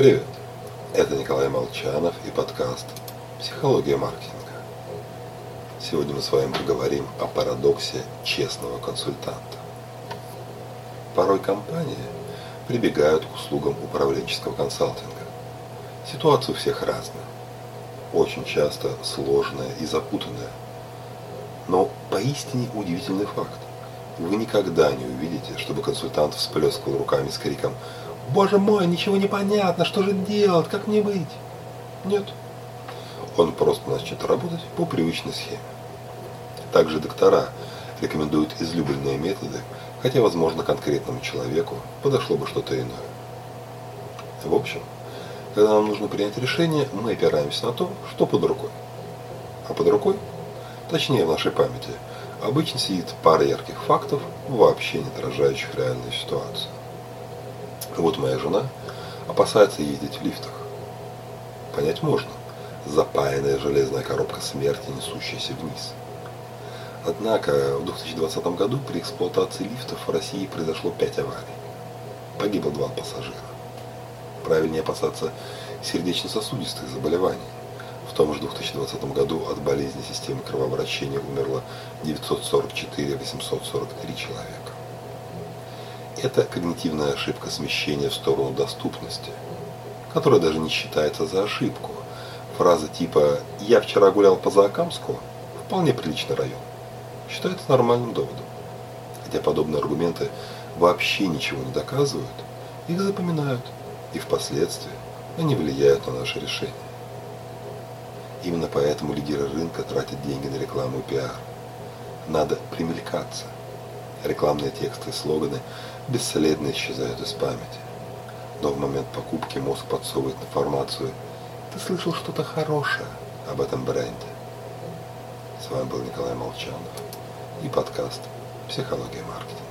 Привет! Это Николай Молчанов и подкаст «Психология маркетинга». Сегодня мы с вами поговорим о парадоксе честного консультанта. Порой компании прибегают к услугам управленческого консалтинга. Ситуация у всех разная. Очень часто сложная и запутанная. Но поистине удивительный факт. Вы никогда не увидите, чтобы консультант всплескивал руками с криком «Боже мой, ничего не понятно, что же делать, как мне быть?» Нет. Он просто начнет работать по привычной схеме. Также доктора рекомендуют излюбленные методы, хотя, возможно, конкретному человеку подошло бы что-то иное. В общем, когда нам нужно принять решение, мы опираемся на то, что под рукой. А под рукой, точнее в нашей памяти, обычно сидит пара ярких фактов, вообще не отражающих реальную ситуацию. Вот моя жена опасается ездить в лифтах. Понять можно. Запаянная железная коробка смерти, несущаяся вниз. Однако в 2020 году при эксплуатации лифтов в России произошло 5 аварий. Погибло два пассажира. Правильнее опасаться сердечно-сосудистых заболеваний. В том же 2020 году от болезни системы кровообращения умерло 944-843 человека. Это когнитивная ошибка смещения в сторону доступности, которая даже не считается за ошибку. Фраза типа «я вчера гулял по Заокамску» вполне приличный район. Считается нормальным доводом. Хотя подобные аргументы вообще ничего не доказывают, их запоминают, и впоследствии они влияют на наше решение. Именно поэтому лидеры рынка тратят деньги на рекламу и пиар. Надо примелькаться. Рекламные тексты и слоганы бесследно исчезают из памяти. Но в момент покупки мозг подсовывает информацию «Ты слышал что-то хорошее об этом бренде?» С вами был Николай Молчанов и подкаст «Психология маркетинга».